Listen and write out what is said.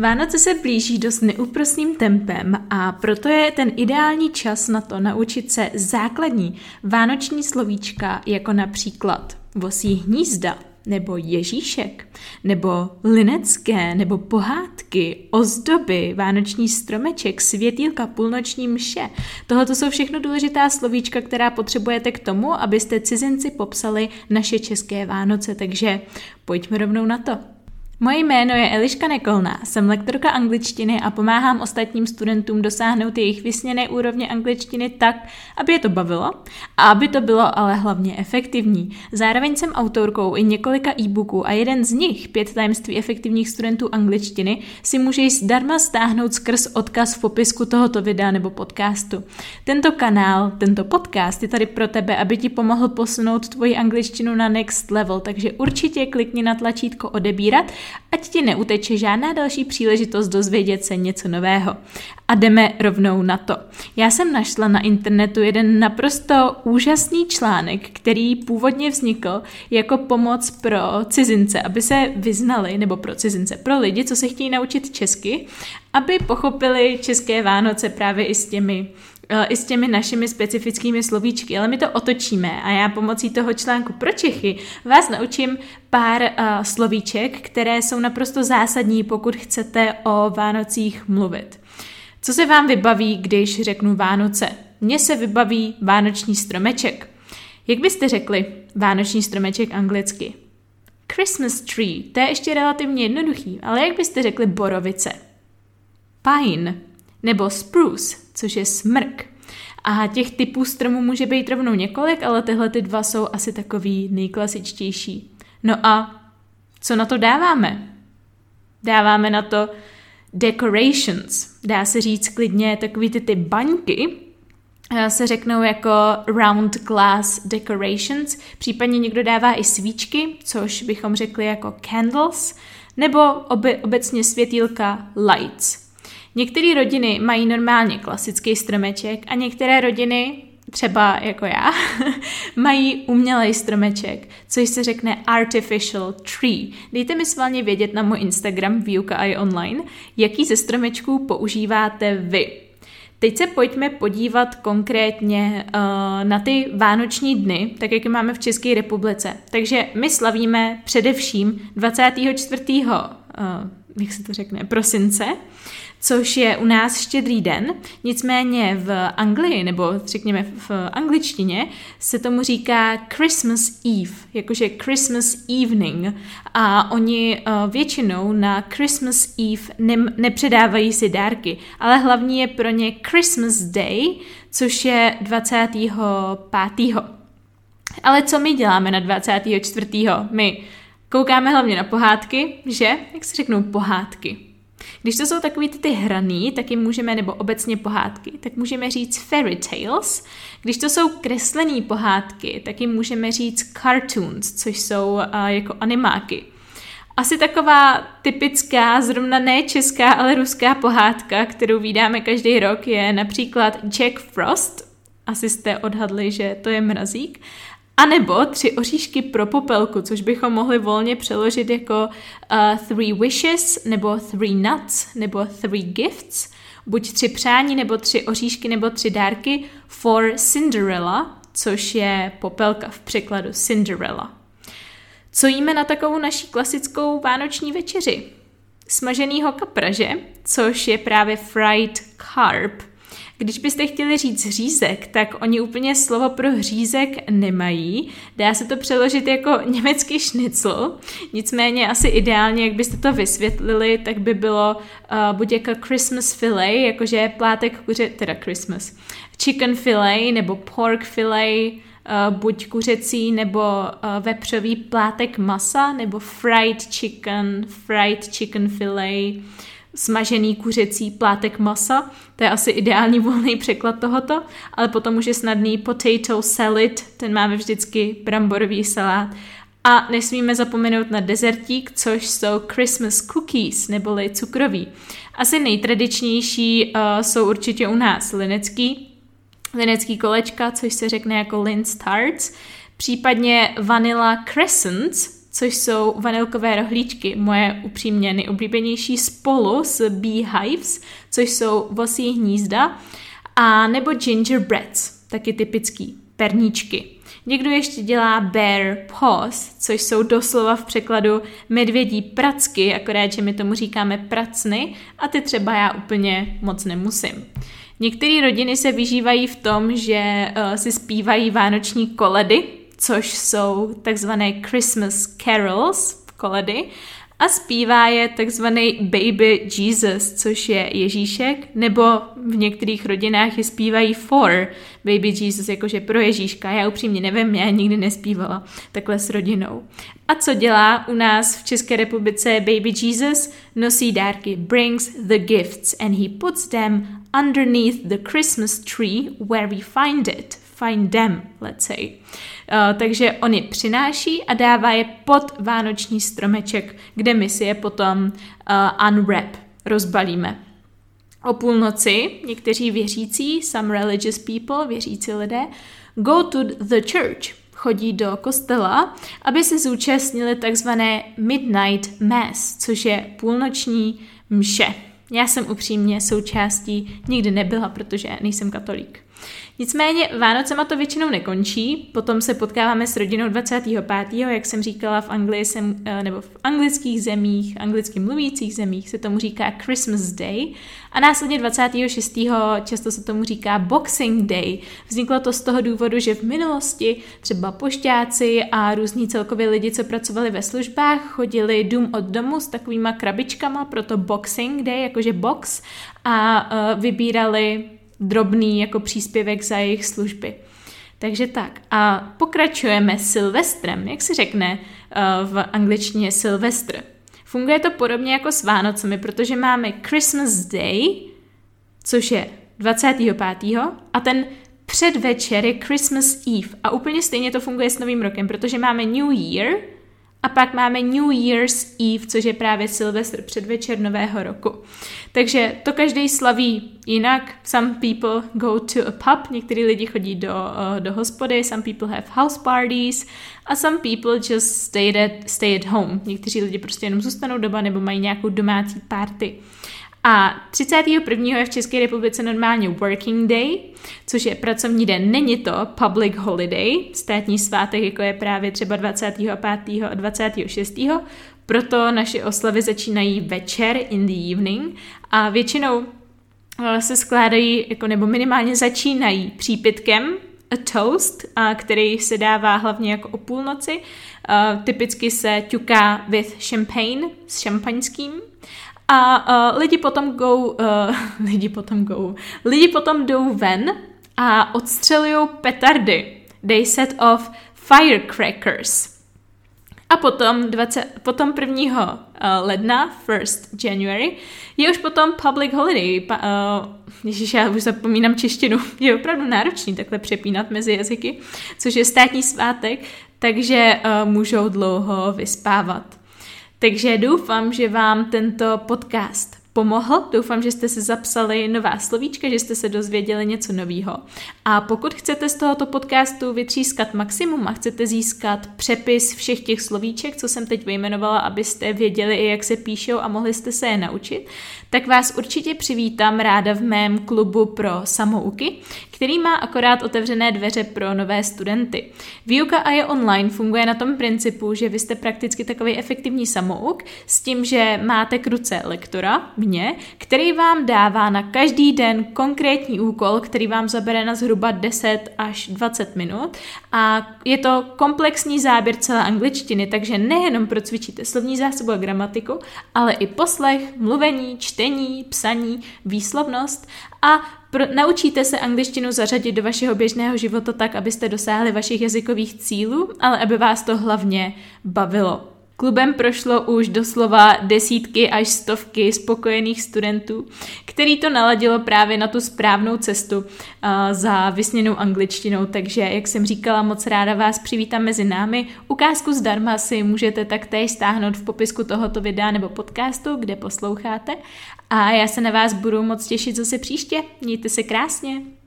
Vánoce se blíží dost neúprosným tempem a proto je ten ideální čas na to naučit se základní vánoční slovíčka, jako například vosí hnízda, nebo Ježíšek, nebo linecké, nebo pohádky, ozdoby, vánoční stromeček, světýlka, půlnoční mše. Tohle to jsou všechno důležitá slovíčka, která potřebujete k tomu, abyste cizinci popsali naše české Vánoce, takže pojďme rovnou na to. Moje jméno je Eliška Nekolná, jsem lektorka angličtiny a pomáhám ostatním studentům dosáhnout jejich vysněné úrovně angličtiny tak, aby je to bavilo a aby to bylo ale hlavně efektivní. Zároveň jsem autorkou i několika e-booků a jeden z nich, pět tajemství efektivních studentů angličtiny, si můžeš zdarma stáhnout skrz odkaz v popisku tohoto videa nebo podcastu. Tento kanál, tento podcast je tady pro tebe, aby ti pomohl posunout tvoji angličtinu na next level, takže určitě klikni na tlačítko odebírat ať ti neuteče žádná další příležitost dozvědět se něco nového. A jdeme rovnou na to. Já jsem našla na internetu jeden naprosto úžasný článek, který původně vznikl jako pomoc pro cizince, aby se vyznali, nebo pro cizince, pro lidi, co se chtějí naučit česky, aby pochopili české Vánoce právě i s těmi i s těmi našimi specifickými slovíčky, ale my to otočíme a já pomocí toho článku pro Čechy vás naučím pár uh, slovíček, které jsou naprosto zásadní, pokud chcete o Vánocích mluvit. Co se vám vybaví, když řeknu Vánoce? Mně se vybaví vánoční stromeček. Jak byste řekli vánoční stromeček anglicky? Christmas tree, to je ještě relativně jednoduchý, ale jak byste řekli borovice? Pine nebo spruce, což je smrk. A těch typů stromů může být rovnou několik, ale tyhle ty dva jsou asi takový nejklasičtější. No a co na to dáváme? Dáváme na to decorations. Dá se říct klidně takový ty, ty baňky, eh, se řeknou jako round glass decorations, případně někdo dává i svíčky, což bychom řekli jako candles, nebo obe, obecně světýlka lights. Některé rodiny mají normálně klasický stromeček a některé rodiny, třeba jako já, mají umělej stromeček, což se řekne artificial tree. Dejte mi svalně vědět na můj Instagram výuka i online, jaký ze stromečků používáte vy. Teď se pojďme podívat konkrétně uh, na ty vánoční dny, tak jak je máme v České republice. Takže my slavíme především 24. Uh, jak se to řekne, prosince, což je u nás štědrý den, nicméně v Anglii, nebo řekněme v angličtině, se tomu říká Christmas Eve, jakože Christmas Evening a oni uh, většinou na Christmas Eve ne- nepředávají si dárky, ale hlavní je pro ně Christmas Day, což je 25. Ale co my děláme na 24. My koukáme hlavně na pohádky, že? Jak se řeknou pohádky? Když to jsou takový ty hraný, tak jim můžeme, nebo obecně pohádky, tak můžeme říct fairy tales. Když to jsou kreslené pohádky, tak jim můžeme říct cartoons, což jsou uh, jako animáky. Asi taková typická, zrovna ne česká, ale ruská pohádka, kterou vydáme každý rok, je například Jack Frost. Asi jste odhadli, že to je mrazík. A nebo tři oříšky pro popelku, což bychom mohli volně přeložit jako uh, three wishes, nebo three nuts, nebo three gifts, buď tři přání, nebo tři oříšky, nebo tři dárky for Cinderella, což je popelka v překladu Cinderella. Co jíme na takovou naší klasickou vánoční večeři? Smaženýho kapraže, což je právě fried carp, když byste chtěli říct hřízek, tak oni úplně slovo pro hřízek nemají. Dá se to přeložit jako německý šnicl, nicméně asi ideálně, jak byste to vysvětlili, tak by bylo uh, buď jako Christmas filet, jakože plátek kuře, teda Christmas, chicken filet nebo pork filet, uh, buď kuřecí nebo uh, vepřový plátek masa, nebo fried chicken, fried chicken filet, smažený kuřecí plátek masa, to je asi ideální volný překlad tohoto, ale potom už je snadný potato salad, ten máme vždycky bramborový salát. A nesmíme zapomenout na dezertík, což jsou Christmas cookies, neboli cukroví. Asi nejtradičnější uh, jsou určitě u nás linecký, linecký kolečka, což se řekne jako Lindt Tarts, případně vanilla crescents, což jsou vanilkové rohlíčky, moje upřímně nejoblíbenější spolu s beehives, což jsou vosí hnízda, a nebo gingerbreads, taky typický, perníčky. Někdo ještě dělá bear paws, což jsou doslova v překladu medvědí pracky, akorát, že my tomu říkáme pracny a ty třeba já úplně moc nemusím. Některé rodiny se vyžívají v tom, že uh, si zpívají vánoční koledy, což jsou takzvané Christmas carols, koledy, a zpívá je takzvaný Baby Jesus, což je Ježíšek, nebo v některých rodinách je zpívají for Baby Jesus, jakože pro Ježíška. Já upřímně nevím, já nikdy nespívala takhle s rodinou. A co dělá u nás v České republice Baby Jesus? Nosí dárky, brings the gifts and he puts them underneath the Christmas tree where we find it. Find them, let's say. Uh, takže on je přináší a dává je pod vánoční stromeček, kde my si je potom uh, unwrap, rozbalíme. O půlnoci někteří věřící, some religious people, věřící lidé, go to the church, chodí do kostela, aby se zúčastnili takzvané midnight mass, což je půlnoční mše. Já jsem upřímně součástí nikdy nebyla, protože nejsem katolík. Nicméně Vánocema to většinou nekončí, potom se potkáváme s rodinou 25. jak jsem říkala v Anglii, jsem, eh, nebo v anglických zemích, anglicky mluvících zemích se tomu říká Christmas Day a následně 26. často se tomu říká Boxing Day. Vzniklo to z toho důvodu, že v minulosti třeba pošťáci a různí celkově lidi, co pracovali ve službách, chodili dům od domu s takovýma krabičkama, proto Boxing Day, jakože box, a uh, vybírali drobný jako příspěvek za jejich služby. Takže tak. A pokračujeme Silvestrem, jak se řekne uh, v angličtině Silvestr. Funguje to podobně jako s Vánocemi, protože máme Christmas Day, což je 25. a ten předvečer je Christmas Eve. A úplně stejně to funguje s Novým rokem, protože máme New Year, a pak máme New Year's Eve, což je právě Silvestr, předvečer nového roku. Takže to každý slaví jinak. Some people go to a pub, některý lidi chodí do, do hospody, some people have house parties a some people just stay at, stay at home. Někteří lidi prostě jenom zůstanou doma nebo mají nějakou domácí party. A 31. je v České republice normálně working day, což je pracovní den. Není to public holiday, státní svátek, jako je právě třeba 25. a 26. Proto naše oslavy začínají večer in the evening a většinou eh, se skládají, jako nebo minimálně začínají přípitkem, a toast, a který se dává hlavně jako o půlnoci. Uh, typicky se ťuká with champagne, s šampaňským. A uh, lidi potom go, uh, lidi potom go, lidi potom jdou ven a odstřelují petardy. They set off firecrackers. A potom, 20, potom 1. Uh, ledna, 1st January, je už potom public holiday. Pa, uh, ježiš, já už zapomínám češtinu. Je opravdu náročný takhle přepínat mezi jazyky, což je státní svátek, takže uh, můžou dlouho vyspávat. Takže doufám, že vám tento podcast pomohl. Doufám, že jste si zapsali nová slovíčka, že jste se dozvěděli něco nového. A pokud chcete z tohoto podcastu vytřískat maximum a chcete získat přepis všech těch slovíček, co jsem teď vyjmenovala, abyste věděli jak se píšou a mohli jste se je naučit, tak vás určitě přivítám ráda v mém klubu pro samouky, který má akorát otevřené dveře pro nové studenty. Výuka a je online funguje na tom principu, že vy jste prakticky takový efektivní samouk s tím, že máte k ruce lektora, mě, který vám dává na každý den konkrétní úkol, který vám zabere na zhruba 10 až 20 minut a je to komplexní záběr celé angličtiny, takže nejenom procvičíte slovní zásobu a gramatiku, ale i poslech, mluvení, čtení, psaní, výslovnost a pro, naučíte se angličtinu zařadit do vašeho běžného života tak, abyste dosáhli vašich jazykových cílů, ale aby vás to hlavně bavilo. Klubem prošlo už doslova desítky až stovky spokojených studentů, který to naladilo právě na tu správnou cestu uh, za vysněnou angličtinou, takže jak jsem říkala, moc ráda vás přivítám mezi námi. Ukázku zdarma si můžete taktéž stáhnout v popisku tohoto videa nebo podcastu, kde posloucháte a já se na vás budu moc těšit zase příště. Mějte se krásně.